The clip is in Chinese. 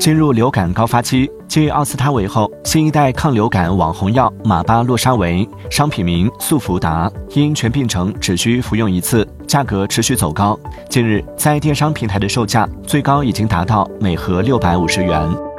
进入流感高发期继奥司他韦后新一代抗流感网红药马巴洛沙韦商品名速福达因全病程只需服用一次价格持续走高。近日在电商平台的售价最高已经达到每盒六百五十元。